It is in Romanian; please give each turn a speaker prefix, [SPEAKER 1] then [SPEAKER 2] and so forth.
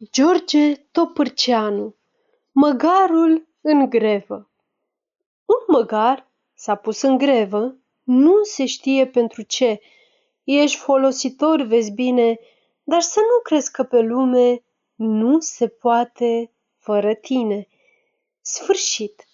[SPEAKER 1] George Topârceanu Măgarul în grevă Un măgar s-a pus în grevă, nu se știe pentru ce. Ești folositor, vezi bine, dar să nu crezi că pe lume nu se poate fără tine. Sfârșit.